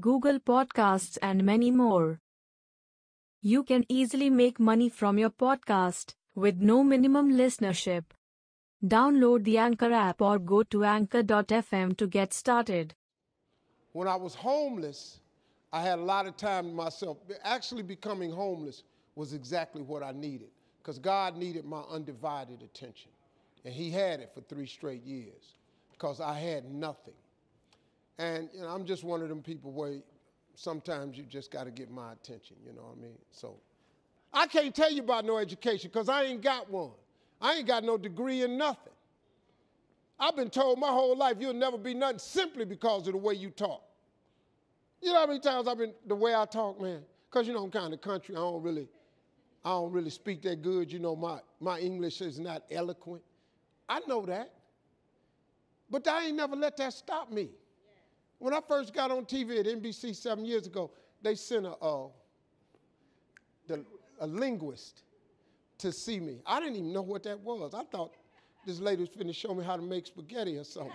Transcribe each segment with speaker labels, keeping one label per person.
Speaker 1: Google Podcasts, and many more. You can easily make money from your podcast with no minimum listenership. Download the Anchor app or go to anchor.fm to get started.
Speaker 2: When I was homeless, I had a lot of time to myself. Actually, becoming homeless was exactly what I needed because God needed my undivided attention. And He had it for three straight years because I had nothing. And you know, I'm just one of them people where sometimes you just got to get my attention, you know what I mean? So I can't tell you about no education because I ain't got one. I ain't got no degree in nothing. I've been told my whole life you'll never be nothing simply because of the way you talk. You know how many times I've been the way I talk, man? Because you know I'm kind of country. I don't really, I don't really speak that good. You know, my, my English is not eloquent. I know that. But I ain't never let that stop me. When I first got on TV at NBC seven years ago, they sent a, uh, the, a linguist to see me. I didn't even know what that was. I thought this lady was finna show me how to make spaghetti or something.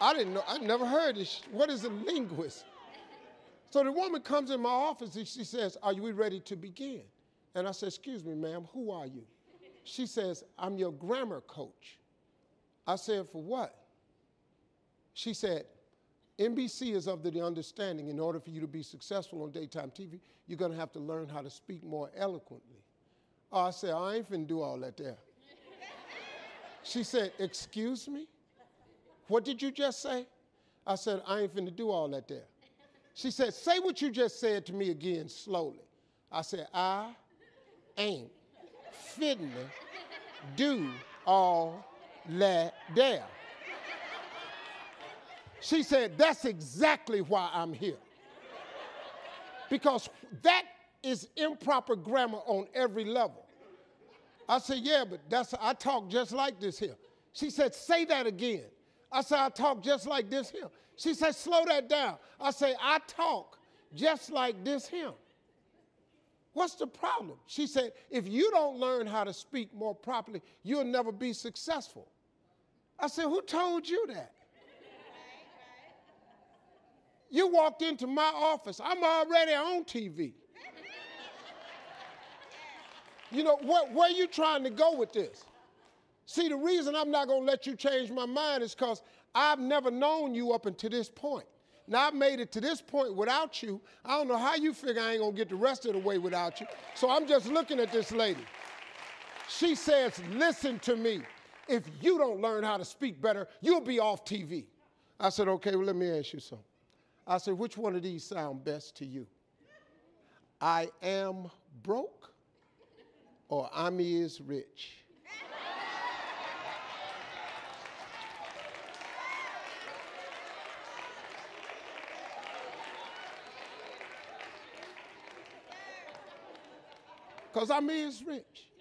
Speaker 2: I didn't know, I never heard this. What is a linguist? So the woman comes in my office and she says, Are you ready to begin? And I said, Excuse me, ma'am, who are you? She says, I'm your grammar coach. I said, For what? She said, NBC is of the understanding in order for you to be successful on daytime TV, you're going to have to learn how to speak more eloquently. Oh, I said, I ain't finna do all that there. she said, Excuse me? What did you just say? I said, I ain't finna do all that there. She said, Say what you just said to me again slowly. I said, I ain't finna do all that there. She said, That's exactly why I'm here. Because that is improper grammar on every level. I said, Yeah, but that's I talk just like this here. She said, Say that again. I said, I talk just like this here. She said, Slow that down. I say, I talk just like this here. What's the problem? She said, If you don't learn how to speak more properly, you'll never be successful. I said, Who told you that? You walked into my office. I'm already on TV. You know, where, where you trying to go with this? See, the reason I'm not going to let you change my mind is because I've never known you up until this point. Now, I've made it to this point without you. I don't know how you figure I ain't going to get the rest of the way without you. So I'm just looking at this lady. She says, Listen to me. If you don't learn how to speak better, you'll be off TV. I said, Okay, well, let me ask you something. I said, which one of these sound best to you? I am broke or I'm is rich? Because I'm is rich.